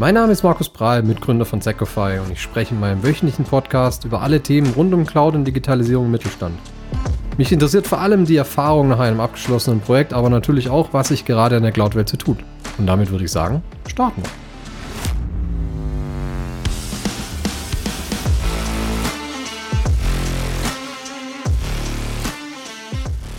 Mein Name ist Markus Prahl, Mitgründer von Secofy und ich spreche in meinem wöchentlichen Podcast über alle Themen rund um Cloud und Digitalisierung im Mittelstand. Mich interessiert vor allem die Erfahrung nach einem abgeschlossenen Projekt, aber natürlich auch, was sich gerade in der Cloud-Welt so tut. Und damit würde ich sagen, starten wir.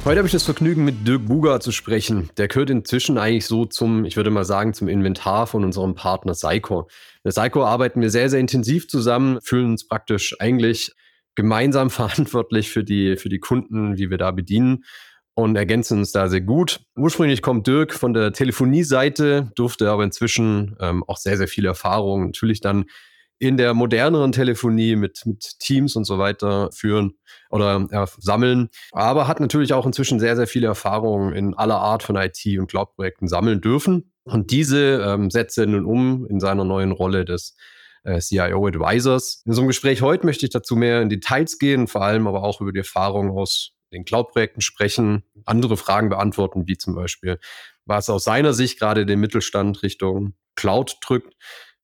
Heute habe ich das Vergnügen, mit Dirk Buger zu sprechen. Der gehört inzwischen eigentlich so zum, ich würde mal sagen, zum Inventar von unserem Partner Seiko. Mit Seiko arbeiten wir sehr, sehr intensiv zusammen, fühlen uns praktisch eigentlich gemeinsam verantwortlich für die, für die Kunden, die wir da bedienen und ergänzen uns da sehr gut. Ursprünglich kommt Dirk von der Telefonie-Seite, durfte aber inzwischen ähm, auch sehr, sehr viele Erfahrungen natürlich dann in der moderneren Telefonie mit, mit Teams und so weiter führen oder äh, sammeln, aber hat natürlich auch inzwischen sehr, sehr viele Erfahrungen in aller Art von IT- und Cloud-Projekten sammeln dürfen. Und diese ähm, setzt er nun um in seiner neuen Rolle des äh, CIO Advisors. In so einem Gespräch heute möchte ich dazu mehr in Details gehen, vor allem aber auch über die Erfahrungen aus den Cloud-Projekten sprechen, andere Fragen beantworten, wie zum Beispiel, was aus seiner Sicht gerade den Mittelstand Richtung Cloud drückt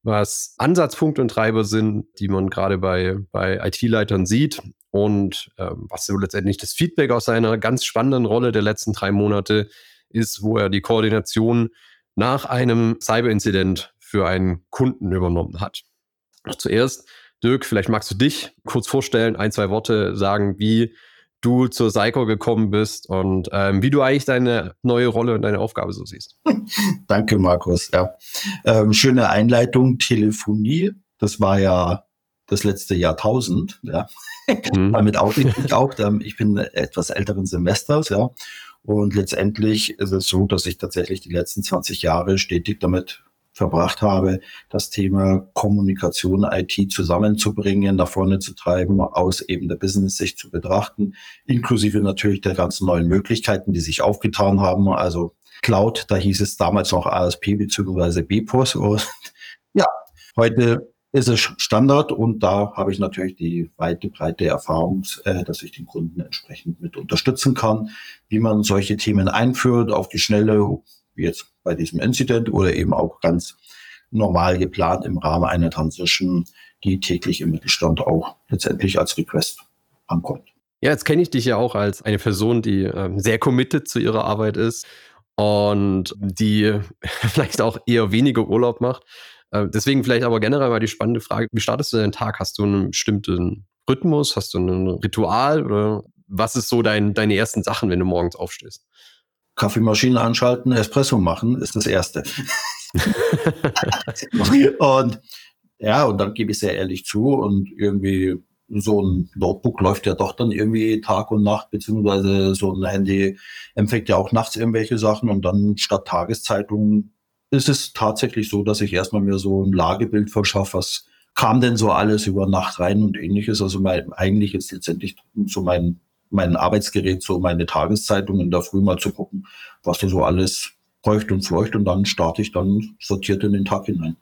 was Ansatzpunkte und Treiber sind, die man gerade bei, bei IT-Leitern sieht und ähm, was so letztendlich das Feedback aus seiner ganz spannenden Rolle der letzten drei Monate ist, wo er die Koordination nach einem Cyber-Incident für einen Kunden übernommen hat. Zuerst, Dirk, vielleicht magst du dich kurz vorstellen, ein, zwei Worte sagen, wie du zur Psycho gekommen bist und ähm, wie du eigentlich deine neue Rolle und deine Aufgabe so siehst. Danke, Markus. Ja. Ähm, schöne Einleitung. Telefonie, das war ja das letzte Jahrtausend. Ja. Mhm. Damit auch ich auch. Ich bin etwas älteren Semesters, ja. Und letztendlich ist es so, dass ich tatsächlich die letzten 20 Jahre stetig damit verbracht habe, das Thema Kommunikation, IT zusammenzubringen, nach vorne zu treiben, aus eben der Business-Sicht zu betrachten, inklusive natürlich der ganzen neuen Möglichkeiten, die sich aufgetan haben. Also Cloud, da hieß es damals noch ASP bzw. BPOS. Und ja, heute ist es Standard und da habe ich natürlich die weite, breite Erfahrung, äh, dass ich den Kunden entsprechend mit unterstützen kann, wie man solche Themen einführt, auf die Schnelle, wie jetzt bei diesem Incident oder eben auch ganz normal geplant im Rahmen einer Transition, die täglich im Mittelstand auch letztendlich als Request ankommt. Ja, jetzt kenne ich dich ja auch als eine Person, die ähm, sehr committed zu ihrer Arbeit ist und die vielleicht auch eher weniger Urlaub macht. Äh, deswegen vielleicht aber generell mal die spannende Frage, wie startest du deinen Tag? Hast du einen bestimmten Rhythmus? Hast du ein Ritual? Oder was ist so dein, deine ersten Sachen, wenn du morgens aufstehst? Kaffeemaschine anschalten, Espresso machen, ist das Erste. und ja, und dann gebe ich sehr ehrlich zu und irgendwie so ein Notebook läuft ja doch dann irgendwie Tag und Nacht, beziehungsweise so ein Handy empfängt ja auch nachts irgendwelche Sachen und dann statt Tageszeitung ist es tatsächlich so, dass ich erstmal mir so ein Lagebild verschaffe, was kam denn so alles über Nacht rein und ähnliches. Also mein, eigentlich ist letztendlich so mein mein Arbeitsgerät, so meine Tageszeitung in der Früh mal zu gucken, was da so alles bräuchte und fleucht und dann starte ich dann sortiert in den Tag hinein.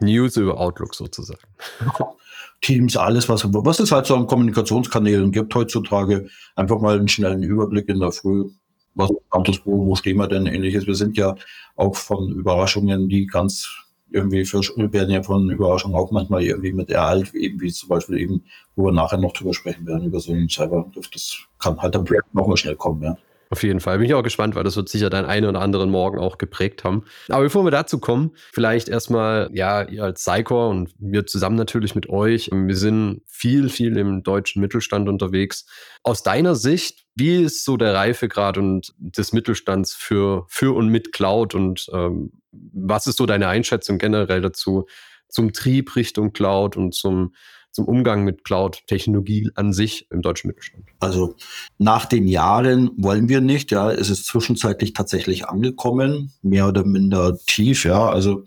News über Outlook sozusagen. Teams, alles, was, was es halt so an Kommunikationskanälen gibt heutzutage. Einfach mal einen schnellen Überblick in der Früh. Was wo, wo stehen wir denn ähnliches? Wir sind ja auch von Überraschungen, die ganz irgendwie für, werden ja von Überraschungen auch manchmal irgendwie mit ereilt, eben wie zum Beispiel eben, wo wir nachher noch drüber sprechen werden, über so einen Cyberangriff. Das kann halt dann noch mal schnell kommen, ja. Auf jeden Fall. Bin ich auch gespannt, weil das wird sicher deinen einen oder anderen Morgen auch geprägt haben. Aber bevor wir dazu kommen, vielleicht erstmal, ja, ihr als Psychor und wir zusammen natürlich mit euch. Wir sind viel, viel im deutschen Mittelstand unterwegs. Aus deiner Sicht, wie ist so der Reifegrad und des Mittelstands für, für und mit Cloud und ähm, was ist so deine Einschätzung generell dazu, zum Trieb Richtung Cloud und zum, zum Umgang mit Cloud-Technologie an sich im deutschen Mittelstand? Also nach den Jahren wollen wir nicht, ja, es ist zwischenzeitlich tatsächlich angekommen, mehr oder minder tief, ja, also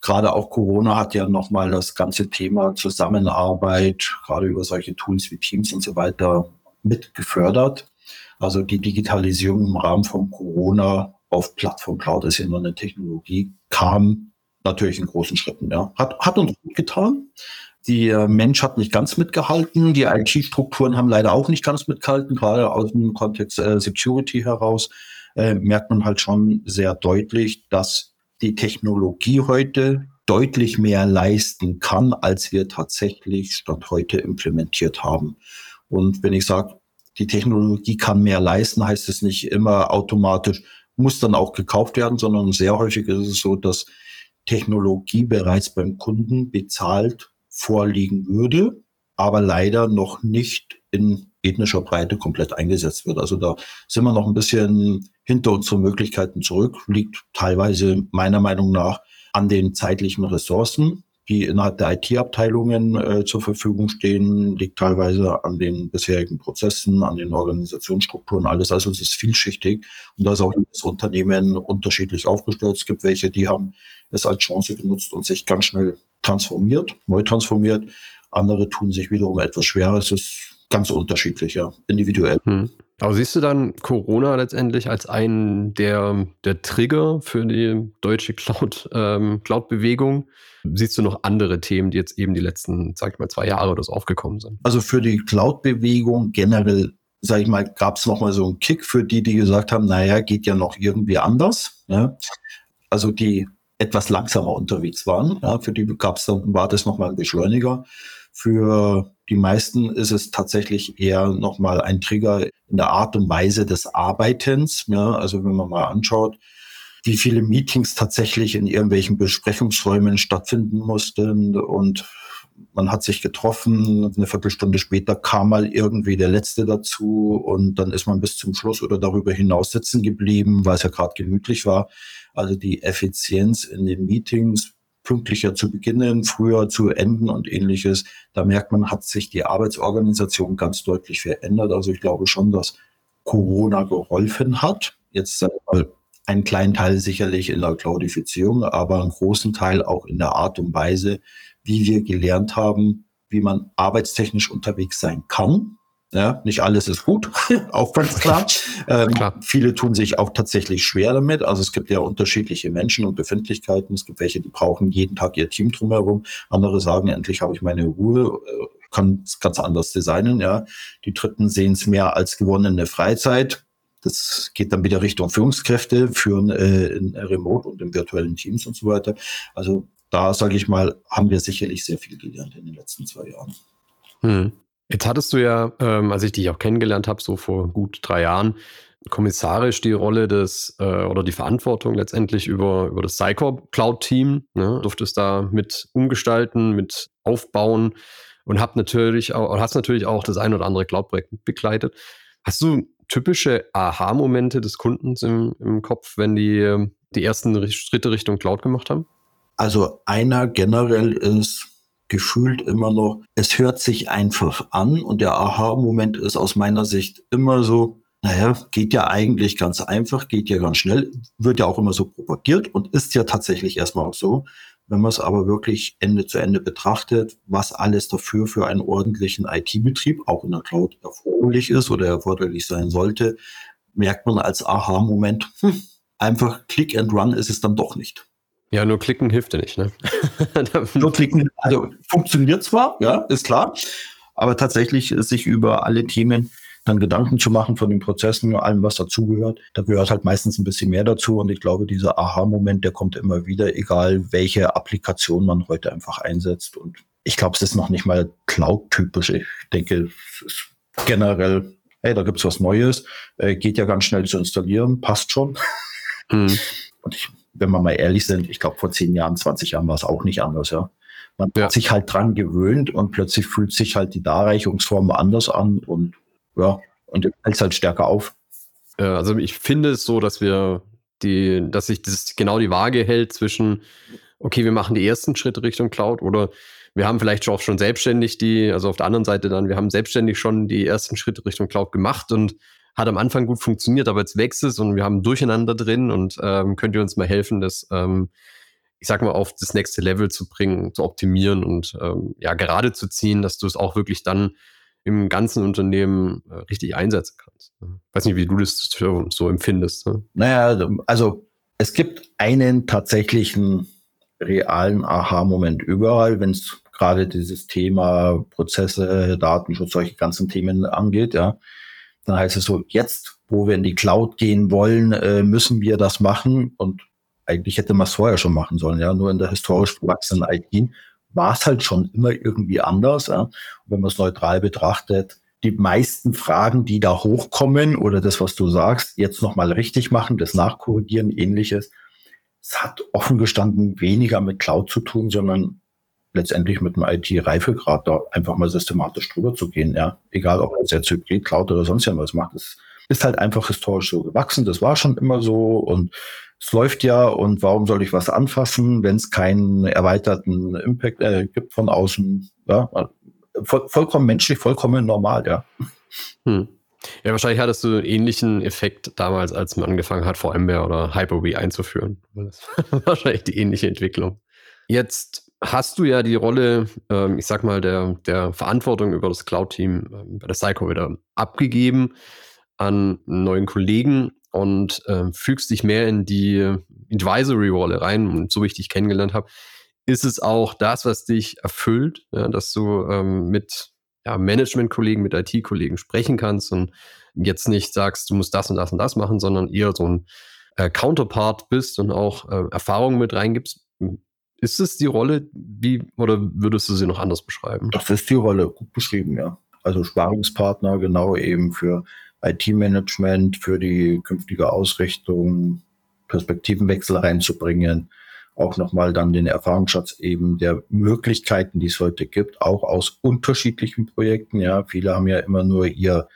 gerade auch Corona hat ja nochmal das ganze Thema Zusammenarbeit, gerade über solche Tools wie Teams und so weiter mit gefördert. Also die Digitalisierung im Rahmen von Corona auf Plattform Cloud ist ja nur eine Technologie, kam natürlich in großen Schritten. Ja. Hat, hat uns gut getan. Die Mensch hat nicht ganz mitgehalten. Die IT-Strukturen haben leider auch nicht ganz mitgehalten, gerade aus dem Kontext äh, Security heraus äh, merkt man halt schon sehr deutlich, dass die Technologie heute deutlich mehr leisten kann, als wir tatsächlich Stand heute implementiert haben. Und wenn ich sage, die Technologie kann mehr leisten, heißt es nicht immer automatisch, muss dann auch gekauft werden, sondern sehr häufig ist es so, dass Technologie bereits beim Kunden bezahlt vorliegen würde, aber leider noch nicht in ethnischer Breite komplett eingesetzt wird. Also da sind wir noch ein bisschen hinter unseren Möglichkeiten zurück, liegt teilweise meiner Meinung nach an den zeitlichen Ressourcen, die innerhalb der IT-Abteilungen äh, zur Verfügung stehen, liegt teilweise an den bisherigen Prozessen, an den Organisationsstrukturen, alles. Also es ist vielschichtig und da ist auch das Unternehmen unterschiedlich aufgestellt. Es gibt welche, die haben es als Chance genutzt und sich ganz schnell transformiert, neu transformiert. Andere tun sich wiederum etwas schwerer. Es ist ganz unterschiedlich, ja, individuell. Hm. Aber siehst du dann Corona letztendlich als einen der, der Trigger für die deutsche Cloud, ähm, Cloud-Bewegung? Siehst du noch andere Themen, die jetzt eben die letzten, sag ich mal, zwei Jahre oder so aufgekommen sind? Also für die Cloud-Bewegung generell, sag ich mal, gab es nochmal so einen Kick für die, die gesagt haben, naja, geht ja noch irgendwie anders. Ja? Also die etwas langsamer unterwegs waren. Ja, für die gab es dann, war das nochmal ein Beschleuniger. Für die meisten ist es tatsächlich eher nochmal ein Trigger in der Art und Weise des Arbeitens. Ja, also wenn man mal anschaut, wie viele Meetings tatsächlich in irgendwelchen Besprechungsräumen stattfinden mussten und man hat sich getroffen, eine Viertelstunde später kam mal irgendwie der Letzte dazu und dann ist man bis zum Schluss oder darüber hinaus sitzen geblieben, weil es ja gerade gemütlich war. Also die Effizienz in den Meetings pünktlicher zu beginnen, früher zu enden und ähnliches. Da merkt man, hat sich die Arbeitsorganisation ganz deutlich verändert. Also ich glaube schon, dass Corona geholfen hat. Jetzt einen kleinen Teil sicherlich in der Cloudifizierung, aber einen großen Teil auch in der Art und Weise, wie wir gelernt haben, wie man arbeitstechnisch unterwegs sein kann. Ja, nicht alles ist gut, auch ganz klar. Ähm, klar. Viele tun sich auch tatsächlich schwer damit. Also es gibt ja unterschiedliche Menschen und Befindlichkeiten. Es gibt welche, die brauchen jeden Tag ihr Team drumherum. Andere sagen, endlich habe ich meine Ruhe, äh, kann es ganz anders designen. Ja, die Dritten sehen es mehr als gewonnene Freizeit. Das geht dann wieder Richtung Führungskräfte, führen äh, in Remote und in virtuellen Teams und so weiter. Also da sage ich mal, haben wir sicherlich sehr viel gelernt in den letzten zwei Jahren. Hm. Jetzt hattest du ja, ähm, als ich dich auch kennengelernt habe, so vor gut drei Jahren, kommissarisch die Rolle des äh, oder die Verantwortung letztendlich über, über das Cycor Cloud Team. Ne? Durftest da mit umgestalten, mit aufbauen und hab natürlich auch, hast natürlich auch das ein oder andere Cloud-Projekt begleitet. Hast du typische Aha-Momente des Kundens im, im Kopf, wenn die die ersten Schritte Richtung Cloud gemacht haben? Also einer generell ist gefühlt immer noch, es hört sich einfach an und der Aha-Moment ist aus meiner Sicht immer so, naja, geht ja eigentlich ganz einfach, geht ja ganz schnell, wird ja auch immer so propagiert und ist ja tatsächlich erstmal auch so. Wenn man es aber wirklich Ende zu Ende betrachtet, was alles dafür für einen ordentlichen IT-Betrieb, auch in der Cloud, erforderlich ist oder erforderlich sein sollte, merkt man als Aha-Moment, hm, einfach Click and Run ist es dann doch nicht. Ja, nur klicken hilft ja nicht, ne? nur klicken, also funktioniert zwar, ja, ist klar, aber tatsächlich sich über alle Themen dann Gedanken zu machen von den Prozessen und allem, was dazugehört. Da gehört halt meistens ein bisschen mehr dazu. Und ich glaube, dieser Aha-Moment, der kommt immer wieder, egal welche Applikation man heute einfach einsetzt. Und ich glaube, es ist noch nicht mal Cloud-typisch. Ich denke, es ist generell, hey, da gibt's was Neues, äh, geht ja ganz schnell zu installieren, passt schon. Mhm. Und ich wenn wir mal ehrlich sind, ich glaube, vor zehn Jahren, 20 Jahren war es auch nicht anders, ja. Man ja. hat sich halt dran gewöhnt und plötzlich fühlt sich halt die Darreichungsform anders an und ja, und fällt halt stärker auf. Also ich finde es so, dass wir die, dass sich das genau die Waage hält zwischen, okay, wir machen die ersten Schritte Richtung Cloud oder wir haben vielleicht auch schon selbstständig die, also auf der anderen Seite dann, wir haben selbstständig schon die ersten Schritte Richtung Cloud gemacht und hat am Anfang gut funktioniert, aber jetzt wächst es und wir haben Durcheinander drin und ähm, könnt ihr uns mal helfen, das, ähm, ich sag mal, auf das nächste Level zu bringen, zu optimieren und ähm, ja, gerade zu ziehen, dass du es auch wirklich dann im ganzen Unternehmen äh, richtig einsetzen kannst. Ich weiß nicht, wie du das so empfindest. Ne? Naja, also es gibt einen tatsächlichen realen Aha-Moment überall, wenn es gerade dieses Thema Prozesse, Datenschutz, solche ganzen Themen angeht, ja. Dann heißt es so, jetzt, wo wir in die Cloud gehen wollen, äh, müssen wir das machen. Und eigentlich hätte man es vorher schon machen sollen, ja. Nur in der historisch gewachsenen IT war es halt schon immer irgendwie anders. Ja? Und wenn man es neutral betrachtet, die meisten Fragen, die da hochkommen oder das, was du sagst, jetzt nochmal richtig machen, das Nachkorrigieren, ähnliches, es hat offen gestanden weniger mit Cloud zu tun, sondern letztendlich mit einem IT-Reifegrad da einfach mal systematisch drüber zu gehen. Ja, egal ob es jetzt Hybrid, Cloud oder sonst irgendwas macht, es ist halt einfach historisch so gewachsen. Das war schon immer so und es läuft ja und warum soll ich was anfassen, wenn es keinen erweiterten Impact äh, gibt von außen? Ja, voll, vollkommen menschlich, vollkommen normal, ja. Hm. Ja, wahrscheinlich hattest du einen ähnlichen Effekt damals, als man angefangen hat, VMware oder Hyper-V einzuführen. Das war wahrscheinlich die ähnliche Entwicklung. Jetzt hast du ja die Rolle, ähm, ich sag mal, der, der Verantwortung über das Cloud-Team äh, bei der Psycho wieder abgegeben an neuen Kollegen und äh, fügst dich mehr in die Advisory-Rolle rein. Und so wie ich dich kennengelernt habe, ist es auch das, was dich erfüllt, ja, dass du ähm, mit ja, Management-Kollegen, mit IT-Kollegen sprechen kannst und jetzt nicht sagst, du musst das und das und das machen, sondern eher so ein äh, Counterpart bist und auch äh, Erfahrungen mit reingibst. Ist es die Rolle, wie, oder würdest du sie noch anders beschreiben? Das ist die Rolle, gut beschrieben, ja. Also Sparingspartner, genau eben für IT-Management für die künftige Ausrichtung, Perspektivenwechsel reinzubringen, auch nochmal dann den Erfahrungsschatz eben der Möglichkeiten, die es heute gibt, auch aus unterschiedlichen Projekten. Ja, viele haben ja immer nur ihre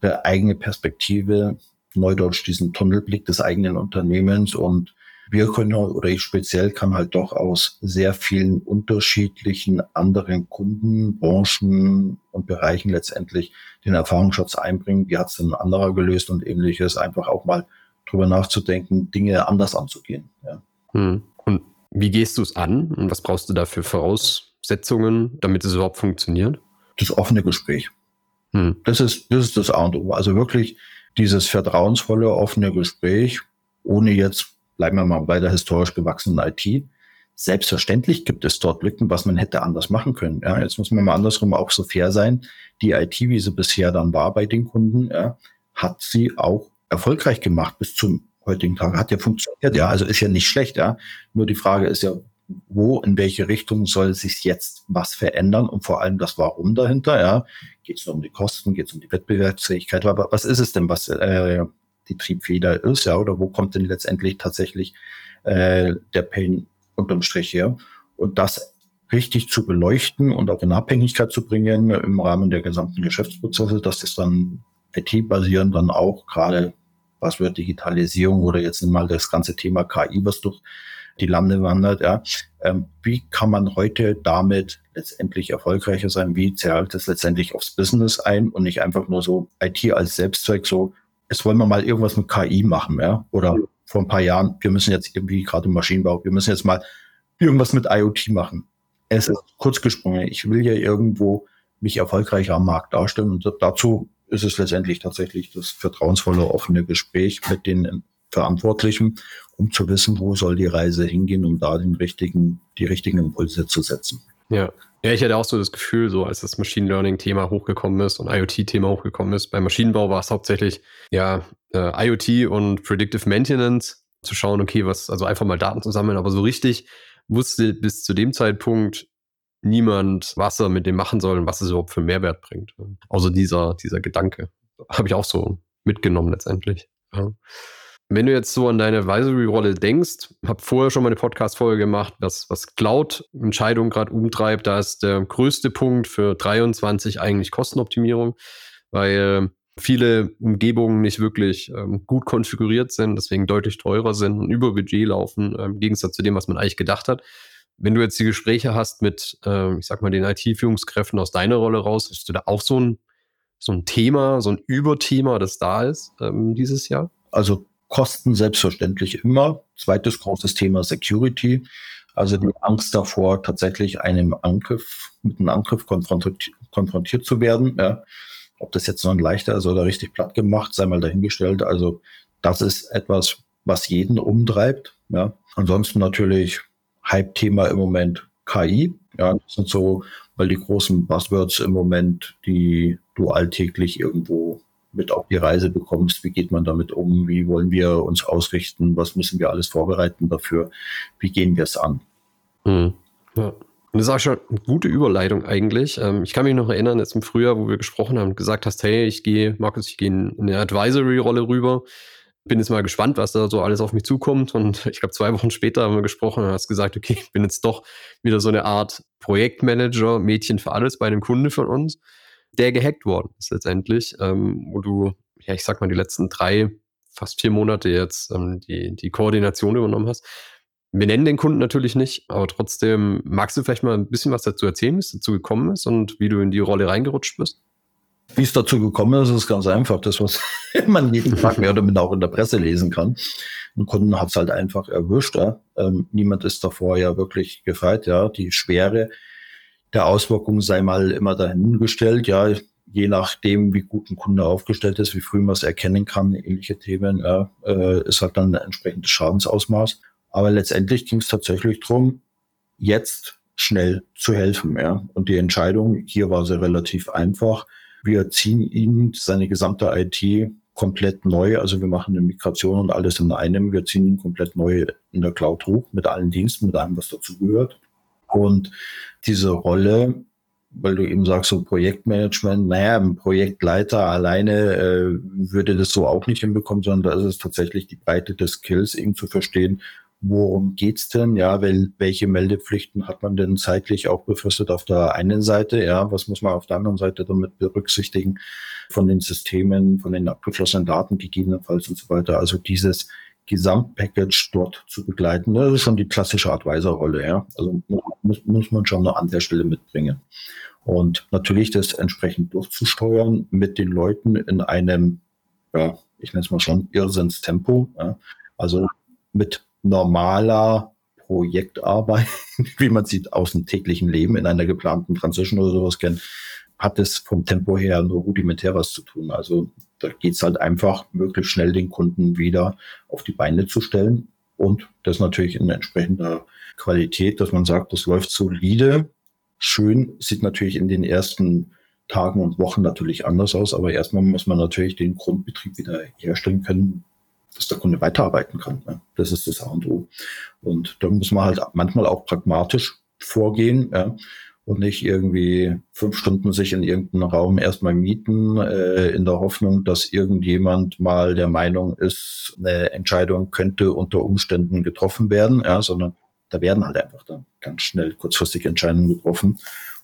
eigene Perspektive, neudeutsch diesen Tunnelblick des eigenen Unternehmens und wir können oder ich speziell kann halt doch aus sehr vielen unterschiedlichen anderen Kunden, Branchen und Bereichen letztendlich den Erfahrungsschatz einbringen. Wie hat es denn ein anderer gelöst und ähnliches? Einfach auch mal drüber nachzudenken, Dinge anders anzugehen. Ja. Hm. Und wie gehst du es an und was brauchst du da für Voraussetzungen, damit es überhaupt funktioniert? Das offene Gespräch. Hm. Das ist, das ist das A und O. Also wirklich dieses vertrauensvolle, offene Gespräch, ohne jetzt bleiben wir mal bei der historisch gewachsenen IT. Selbstverständlich gibt es dort Lücken, was man hätte anders machen können. Ja, jetzt muss man mal andersrum auch so fair sein. Die IT, wie sie bisher dann war bei den Kunden, ja, hat sie auch erfolgreich gemacht bis zum heutigen Tag. Hat ja funktioniert, ja, also ist ja nicht schlecht, ja. Nur die Frage ist ja, wo, in welche Richtung soll sich jetzt was verändern und vor allem das Warum dahinter, ja. Geht es um die Kosten, geht es um die Wettbewerbsfähigkeit, aber was ist es denn, was äh, die Triebfeder ist, ja, oder wo kommt denn letztendlich tatsächlich äh, der Pain unterm Strich her? Und das richtig zu beleuchten und auch in Abhängigkeit zu bringen im Rahmen der gesamten Geschäftsprozesse, dass das dann IT-basierend dann auch gerade, was wird Digitalisierung oder jetzt mal das ganze Thema KI, was durch die Lande wandert, ja. Ähm, wie kann man heute damit letztendlich erfolgreicher sein? Wie zahlt es letztendlich aufs Business ein und nicht einfach nur so IT als Selbstzweck so, es wollen wir mal irgendwas mit KI machen, ja? Oder vor ein paar Jahren, wir müssen jetzt irgendwie gerade im Maschinenbau, wir müssen jetzt mal irgendwas mit IoT machen. Es ist kurz gesprungen. Ich will ja irgendwo mich erfolgreich am Markt darstellen und dazu ist es letztendlich tatsächlich das vertrauensvolle, offene Gespräch mit den Verantwortlichen, um zu wissen, wo soll die Reise hingehen, um da den richtigen, die richtigen Impulse zu setzen. Ja. Ja, ich hatte auch so das Gefühl, so als das Machine Learning-Thema hochgekommen ist und IoT-Thema hochgekommen ist. Beim Maschinenbau war es hauptsächlich ja äh, IoT und Predictive Maintenance zu schauen, okay, was, also einfach mal Daten zu sammeln, aber so richtig wusste bis zu dem Zeitpunkt niemand, was er mit dem machen soll und was es überhaupt für Mehrwert bringt. Außer dieser, dieser Gedanke. Habe ich auch so mitgenommen letztendlich. Ja. Wenn du jetzt so an deine Advisory-Rolle denkst, habe vorher schon mal eine Podcast-Folge gemacht, was, was Cloud-Entscheidungen gerade umtreibt. Da ist der größte Punkt für 23 eigentlich Kostenoptimierung, weil viele Umgebungen nicht wirklich ähm, gut konfiguriert sind, deswegen deutlich teurer sind und über Budget laufen, ähm, im Gegensatz zu dem, was man eigentlich gedacht hat. Wenn du jetzt die Gespräche hast mit, äh, ich sag mal, den IT-Führungskräften aus deiner Rolle raus, hast du da auch so ein, so ein Thema, so ein Überthema, das da ist ähm, dieses Jahr? Also Kosten selbstverständlich immer. Zweites großes Thema Security. Also die Angst davor, tatsächlich einem Angriff, mit einem Angriff konfrontiert, konfrontiert zu werden. Ja. Ob das jetzt noch ein leichter ist oder richtig platt gemacht, sei mal dahingestellt. Also das ist etwas, was jeden umtreibt. Ja. Ansonsten natürlich Hype-Thema im Moment KI. Ja, das sind so, weil die großen Buzzwords im Moment, die du alltäglich irgendwo mit auf die Reise bekommst. Wie geht man damit um? Wie wollen wir uns ausrichten? Was müssen wir alles vorbereiten dafür? Wie gehen wir es an? Mhm. Ja. Und das ist auch schon eine gute Überleitung eigentlich. Ähm, ich kann mich noch erinnern, jetzt im Frühjahr, wo wir gesprochen haben und gesagt hast, hey, ich gehe, Markus, ich gehe in eine Advisory-Rolle rüber. Bin jetzt mal gespannt, was da so alles auf mich zukommt. Und ich glaube, zwei Wochen später haben wir gesprochen und hast gesagt, okay, ich bin jetzt doch wieder so eine Art Projektmanager, Mädchen für alles bei einem Kunde von uns, der gehackt worden ist letztendlich, ähm, wo du, ja, ich sag mal, die letzten drei, fast vier Monate jetzt ähm, die, die Koordination übernommen hast. Wir nennen den Kunden natürlich nicht, aber trotzdem magst du vielleicht mal ein bisschen was dazu erzählen, wie es dazu gekommen ist und wie du in die Rolle reingerutscht bist? Wie es dazu gekommen ist, ist ganz einfach. Das, was man jeden Tag mehr oder minder auch in der Presse lesen kann. Ein Kunden hat es halt einfach erwischt. Ja. Ähm, niemand ist davor ja wirklich gefeit. Ja. Die Schwere der Auswirkungen sei mal immer dahingestellt. Ja, je nachdem, wie gut ein Kunde aufgestellt ist, wie früh man es erkennen kann, ähnliche Themen, ja, äh, ist halt dann ein entsprechendes Schadensausmaß. Aber letztendlich ging es tatsächlich darum, jetzt schnell zu helfen. Ja. Und die Entscheidung hier war sehr relativ einfach. Wir ziehen ihn seine gesamte IT komplett neu. Also wir machen eine Migration und alles in einem. Wir ziehen ihn komplett neu in der Cloud hoch mit allen Diensten, mit allem, was dazu gehört. Und diese Rolle, weil du eben sagst, so Projektmanagement, naja, ein Projektleiter alleine äh, würde das so auch nicht hinbekommen, sondern da ist es tatsächlich die Breite des Skills, eben zu verstehen, worum geht's denn? Ja, wel, welche Meldepflichten hat man denn zeitlich auch befristet auf der einen Seite? Ja, was muss man auf der anderen Seite damit berücksichtigen von den Systemen, von den abgeschlossenen Daten gegebenenfalls und so weiter? Also dieses Gesamtpackage dort zu begleiten, das ist schon die klassische Advisor-Rolle. Ja, also muss, muss man schon noch an der Stelle mitbringen. Und natürlich das entsprechend durchzusteuern mit den Leuten in einem, ja, ich nenne es mal schon Irrsinnstempo. Ja. Also mit normaler Projektarbeit, wie man sieht aus dem täglichen Leben in einer geplanten Transition oder sowas kennt, hat es vom Tempo her nur rudimentär was zu tun. Also da geht es halt einfach, möglichst schnell den Kunden wieder auf die Beine zu stellen. Und das natürlich in entsprechender Qualität, dass man sagt, das läuft solide. Schön sieht natürlich in den ersten Tagen und Wochen natürlich anders aus, aber erstmal muss man natürlich den Grundbetrieb wieder herstellen können, dass der Kunde weiterarbeiten kann. Ne? Das ist das A und O. Und da muss man halt manchmal auch pragmatisch vorgehen ja? Und nicht irgendwie fünf Stunden sich in irgendeinen Raum erstmal mieten, äh, in der Hoffnung, dass irgendjemand mal der Meinung ist, eine Entscheidung könnte unter Umständen getroffen werden, ja? sondern da werden halt einfach dann ganz schnell kurzfristig Entscheidungen getroffen.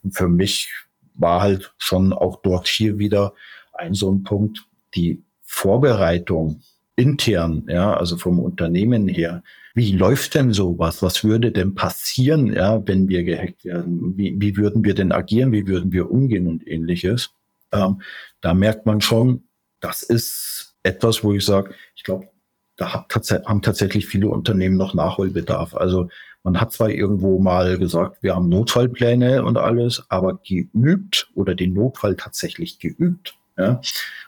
Und für mich war halt schon auch dort hier wieder ein so ein Punkt, die Vorbereitung intern, ja, also vom Unternehmen her, wie läuft denn sowas? Was würde denn passieren, ja, wenn wir gehackt werden? Wie, wie würden wir denn agieren? Wie würden wir umgehen und ähnliches? Ähm, da merkt man schon, das ist etwas, wo ich sage, ich glaube, da hat, haben tatsächlich viele Unternehmen noch Nachholbedarf. Also man hat zwar irgendwo mal gesagt, wir haben Notfallpläne und alles, aber geübt oder den Notfall tatsächlich geübt, ja,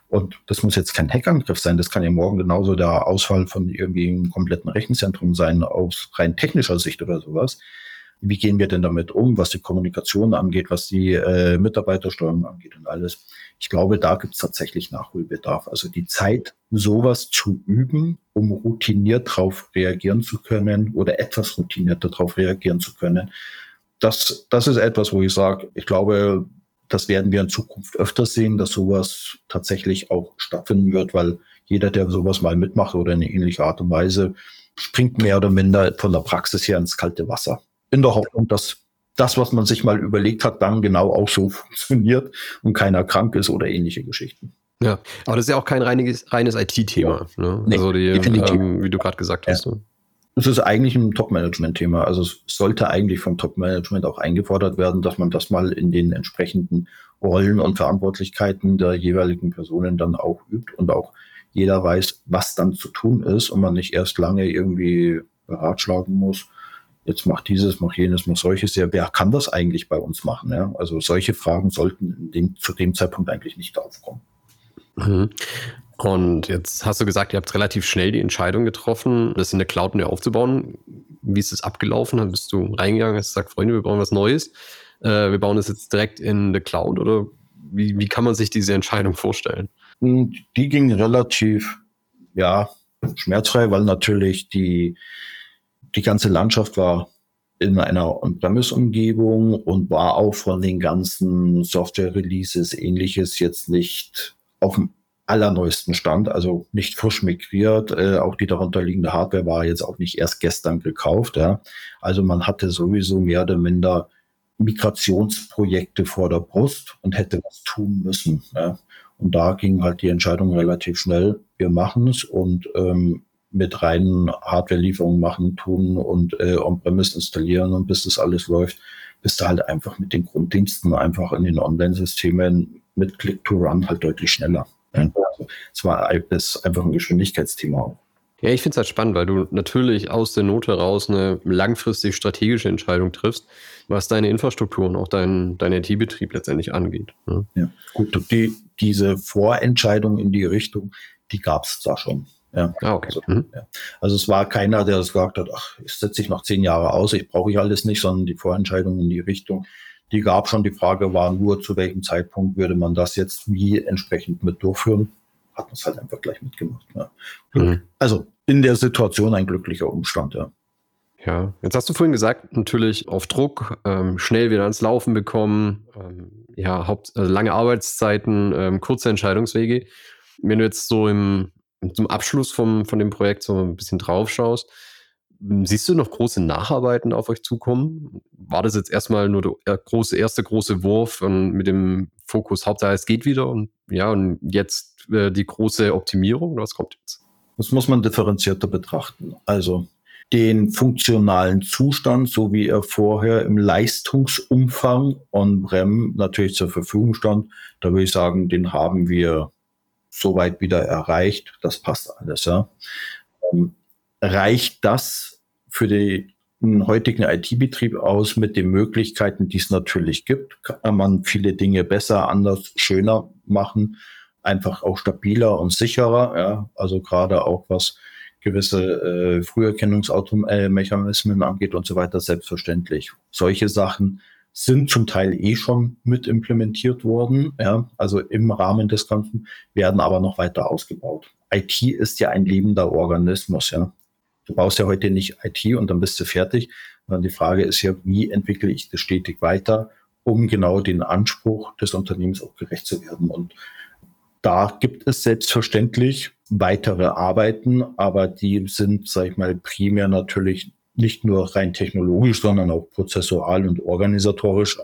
und das muss jetzt kein Hackangriff sein, das kann ja morgen genauso der Ausfall von irgendwie einem kompletten Rechenzentrum sein, aus rein technischer Sicht oder sowas. Wie gehen wir denn damit um, was die Kommunikation angeht, was die äh, Mitarbeitersteuerung angeht und alles? Ich glaube, da gibt es tatsächlich Nachholbedarf. Also die Zeit, sowas zu üben, um routiniert darauf reagieren zu können oder etwas routinierter darauf reagieren zu können, das, das ist etwas, wo ich sage, ich glaube, das werden wir in Zukunft öfter sehen, dass sowas tatsächlich auch stattfinden wird, weil jeder, der sowas mal mitmacht oder in eine ähnliche Art und Weise, springt mehr oder minder von der Praxis her ins kalte Wasser. In der Hoffnung, dass das, was man sich mal überlegt hat, dann genau auch so funktioniert und keiner krank ist oder ähnliche Geschichten. Ja, aber das ist ja auch kein reines, reines IT-Thema. Ne? Nee, also die, ähm, wie du gerade gesagt hast. Ja. Ne? Es ist eigentlich ein Top-Management-Thema. Also es sollte eigentlich vom Top-Management auch eingefordert werden, dass man das mal in den entsprechenden Rollen und Verantwortlichkeiten der jeweiligen Personen dann auch übt und auch jeder weiß, was dann zu tun ist und man nicht erst lange irgendwie beratschlagen muss. Jetzt mach dieses, mach jenes, mach solches. Ja, wer kann das eigentlich bei uns machen? Ja? Also solche Fragen sollten dem, zu dem Zeitpunkt eigentlich nicht aufkommen. Mhm. Und jetzt hast du gesagt, ihr habt relativ schnell die Entscheidung getroffen, das in der Cloud neu aufzubauen. Wie ist es abgelaufen? Dann bist du reingegangen, hast gesagt, Freunde, wir brauchen was Neues. Äh, wir bauen das jetzt direkt in der Cloud oder wie, wie kann man sich diese Entscheidung vorstellen? Und die ging relativ, ja, schmerzfrei, weil natürlich die, die ganze Landschaft war in einer On-Premise-Umgebung und war auch von den ganzen Software-Releases ähnliches jetzt nicht auf dem allerneuesten Stand, also nicht frisch migriert. Äh, auch die darunterliegende Hardware war jetzt auch nicht erst gestern gekauft. Ja. Also man hatte sowieso mehr oder minder Migrationsprojekte vor der Brust und hätte was tun müssen. Ja. Und da ging halt die Entscheidung relativ schnell. Wir machen es und ähm, mit reinen Hardware-Lieferungen machen, tun und äh, On-Premise installieren und bis das alles läuft, bist du halt einfach mit den Grunddiensten einfach in den Online-Systemen mit Click-to-Run halt deutlich schneller. Also, es war einfach ein Geschwindigkeitsthema. Ja, ich finde es halt spannend, weil du natürlich aus der Not heraus eine langfristig strategische Entscheidung triffst, was deine Infrastruktur und auch dein, dein IT-Betrieb letztendlich angeht. Ne? Ja, gut, die, diese Vorentscheidung in die Richtung, die gab es da schon. Ja. Ah, okay. Also, mhm. ja. also, es war keiner, der gesagt hat, ach, ich setze ich noch zehn Jahre aus, ich brauche ich alles nicht, sondern die Vorentscheidung in die Richtung, die gab schon. Die Frage war nur, zu welchem Zeitpunkt würde man das jetzt wie entsprechend mit durchführen. Hat man es halt einfach gleich mitgemacht. Ja. Mhm. Also in der Situation ein glücklicher Umstand, ja. Ja, jetzt hast du vorhin gesagt, natürlich auf Druck, ähm, schnell wieder ans Laufen bekommen, ähm, ja, Haupt, also lange Arbeitszeiten, ähm, kurze Entscheidungswege. Wenn du jetzt so im, zum Abschluss vom, von dem Projekt so ein bisschen drauf schaust, Siehst du noch große Nacharbeiten auf euch zukommen? War das jetzt erstmal nur der große, erste große Wurf mit dem Fokus Hauptsache es geht wieder und ja, und jetzt äh, die große Optimierung? Was kommt jetzt? Das muss man differenzierter betrachten. Also den funktionalen Zustand, so wie er vorher im Leistungsumfang on-prem natürlich zur Verfügung stand, da würde ich sagen, den haben wir soweit wieder erreicht. Das passt alles, ja. Ähm, reicht das für den heutigen IT-Betrieb aus mit den Möglichkeiten, die es natürlich gibt? Kann man viele Dinge besser, anders, schöner machen, einfach auch stabiler und sicherer. Ja? Also gerade auch was gewisse äh, Früherkennungsmechanismen angeht und so weiter, selbstverständlich. Solche Sachen sind zum Teil eh schon mit implementiert worden, ja, also im Rahmen des Ganzen, werden aber noch weiter ausgebaut. IT ist ja ein lebender Organismus, ja. Du baust ja heute nicht IT und dann bist du fertig, sondern die Frage ist ja, wie entwickle ich das stetig weiter, um genau den Anspruch des Unternehmens auch gerecht zu werden. Und da gibt es selbstverständlich weitere Arbeiten, aber die sind, sag ich mal, primär natürlich nicht nur rein technologisch, sondern auch prozessual und organisatorisch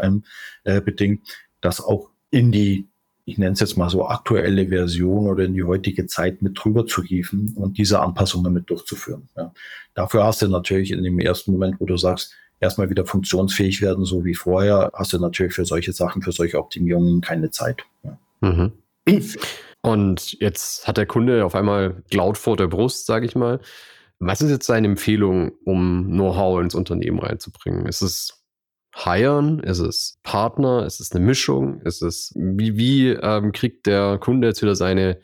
äh, bedingt, das auch in die ich nenne es jetzt mal so aktuelle Version oder in die heutige Zeit mit drüber zu hieven und diese Anpassungen mit durchzuführen. Ja. Dafür hast du natürlich in dem ersten Moment, wo du sagst, erstmal wieder funktionsfähig werden, so wie vorher, hast du natürlich für solche Sachen, für solche Optimierungen keine Zeit. Ja. Mhm. Und jetzt hat der Kunde auf einmal Cloud vor der Brust, sage ich mal. Was ist jetzt seine Empfehlung, um Know-how ins Unternehmen reinzubringen? Ist es Hiren? Ist es Partner? Ist es eine Mischung? Ist es, wie, wie ähm, kriegt der Kunde jetzt wieder seine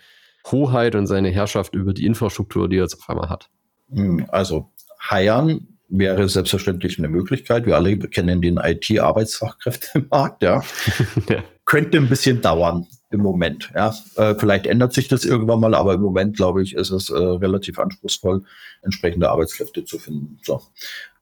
Hoheit und seine Herrschaft über die Infrastruktur, die er jetzt auf einmal hat? Hm, also, Hiren wäre selbstverständlich eine Möglichkeit. Wir alle kennen den IT-Arbeitsfachkräftemarkt, ja. ja. Könnte ein bisschen dauern im Moment, ja. Äh, vielleicht ändert sich das irgendwann mal, aber im Moment, glaube ich, ist es äh, relativ anspruchsvoll, entsprechende Arbeitskräfte zu finden. So.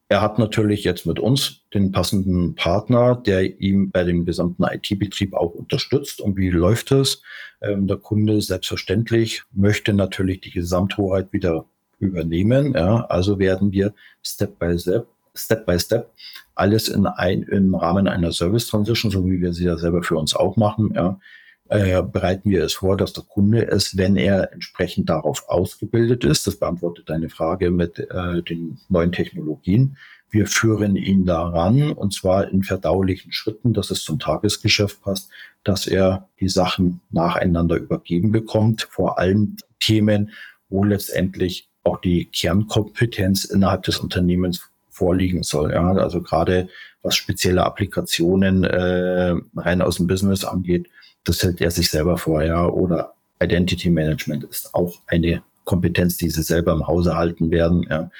Er hat natürlich jetzt mit uns den passenden Partner, der ihm bei dem gesamten IT-Betrieb auch unterstützt. Und wie läuft es? Ähm, der Kunde selbstverständlich möchte natürlich die Gesamthoheit wieder übernehmen. Ja, also werden wir Step by Step, Step by Step alles in ein, im Rahmen einer Service Transition, so wie wir sie ja selber für uns auch machen, ja, äh, bereiten wir es vor, dass der Kunde es, wenn er entsprechend darauf ausgebildet ist, das beantwortet deine Frage mit äh, den neuen Technologien, wir führen ihn daran, und zwar in verdaulichen Schritten, dass es zum Tagesgeschäft passt, dass er die Sachen nacheinander übergeben bekommt, vor allem Themen, wo letztendlich auch die Kernkompetenz innerhalb des Unternehmens vorliegen soll. Ja, also gerade was spezielle Applikationen äh, rein aus dem Business angeht, das hält er sich selber vor, ja. Oder Identity Management ist auch eine Kompetenz, die sie selber im Hause halten werden. Ja.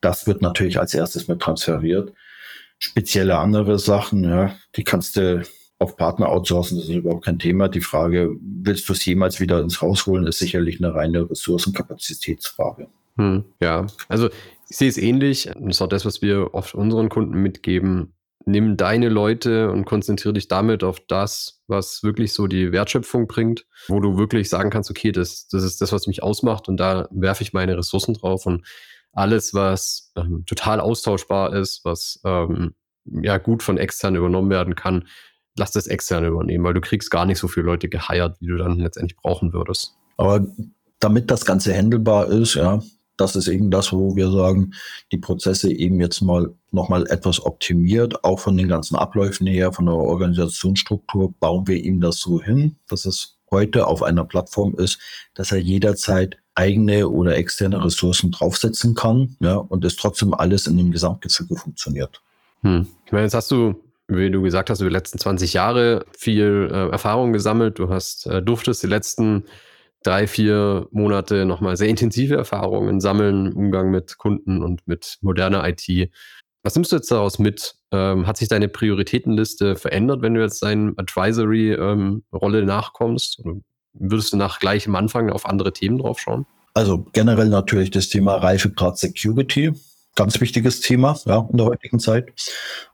Das wird natürlich als erstes mit transferiert. Spezielle andere Sachen, ja, die kannst du auf Partner outsourcen, das ist überhaupt kein Thema. Die Frage, willst du es jemals wieder ins Haus holen, ist sicherlich eine reine Ressourcenkapazitätsfrage. Hm, ja, also ich sehe es ähnlich. Das ist auch das, was wir oft unseren Kunden mitgeben. Nimm deine Leute und konzentriere dich damit auf das, was wirklich so die Wertschöpfung bringt, wo du wirklich sagen kannst, okay, das, das ist das, was mich ausmacht und da werfe ich meine Ressourcen drauf und alles, was ähm, total austauschbar ist, was ähm, ja gut von extern übernommen werden kann, lass das extern übernehmen, weil du kriegst gar nicht so viele Leute geheiert, wie du dann letztendlich brauchen würdest. Aber damit das Ganze handelbar ist, ja, das ist eben das, wo wir sagen, die Prozesse eben jetzt mal nochmal etwas optimiert, auch von den ganzen Abläufen her, von der Organisationsstruktur, bauen wir ihm das so hin, dass es heute auf einer Plattform ist, dass er jederzeit eigene oder externe Ressourcen draufsetzen kann, ja, und es trotzdem alles in dem Gesamtgefüge funktioniert. Hm. Ich meine, jetzt hast du, wie du gesagt hast, über die letzten 20 Jahre viel äh, Erfahrung gesammelt. Du hast, äh, durftest die letzten drei, vier Monate nochmal sehr intensive Erfahrungen sammeln, Umgang mit Kunden und mit moderner IT. Was nimmst du jetzt daraus mit? Ähm, hat sich deine Prioritätenliste verändert, wenn du jetzt deiner Advisory-Rolle ähm, nachkommst? Oder würdest du nach gleichem Anfang auf andere Themen drauf schauen? Also generell natürlich das Thema Reifegrad Security. Ganz wichtiges Thema ja, in der heutigen Zeit.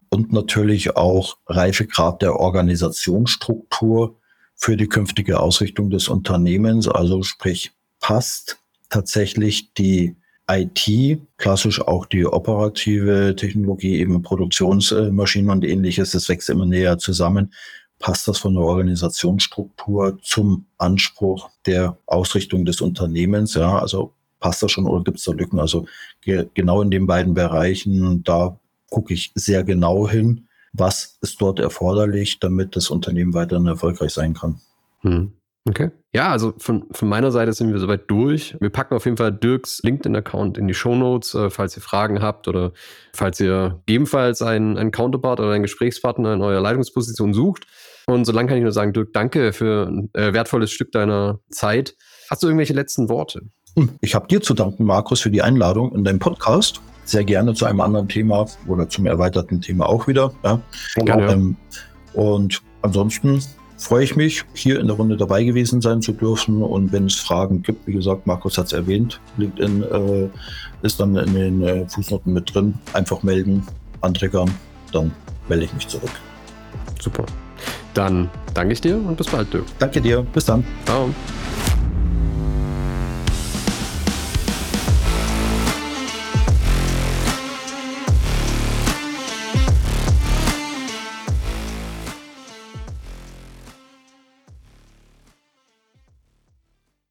Und natürlich auch Reifegrad der Organisationsstruktur für die künftige Ausrichtung des Unternehmens. Also sprich, passt tatsächlich die IT, klassisch auch die operative Technologie, eben Produktionsmaschinen und ähnliches, das wächst immer näher zusammen. Passt das von der Organisationsstruktur zum Anspruch der Ausrichtung des Unternehmens? Ja, also passt das schon oder gibt es da Lücken? Also ge genau in den beiden Bereichen, da gucke ich sehr genau hin was ist dort erforderlich, damit das Unternehmen weiterhin erfolgreich sein kann. Hm. Okay. Ja, also von, von meiner Seite sind wir soweit durch. Wir packen auf jeden Fall Dirks LinkedIn-Account in die Show Notes, äh, falls ihr Fragen habt oder falls ihr gegebenenfalls einen, einen Counterpart oder einen Gesprächspartner in eurer Leitungsposition sucht. Und solange kann ich nur sagen, Dirk, danke für ein äh, wertvolles Stück deiner Zeit. Hast du irgendwelche letzten Worte? Ich habe dir zu danken, Markus, für die Einladung in deinem Podcast sehr gerne zu einem anderen Thema oder zum erweiterten Thema auch wieder. Ja. Gerne. Ähm, und ansonsten freue ich mich, hier in der Runde dabei gewesen sein zu dürfen. Und wenn es Fragen gibt, wie gesagt, Markus hat es erwähnt, LinkedIn äh, ist dann in den äh, Fußnoten mit drin. Einfach melden, anträgern, dann melde ich mich zurück. Super. Dann danke ich dir und bis bald, Dirk. Danke dir. Bis dann. Ciao.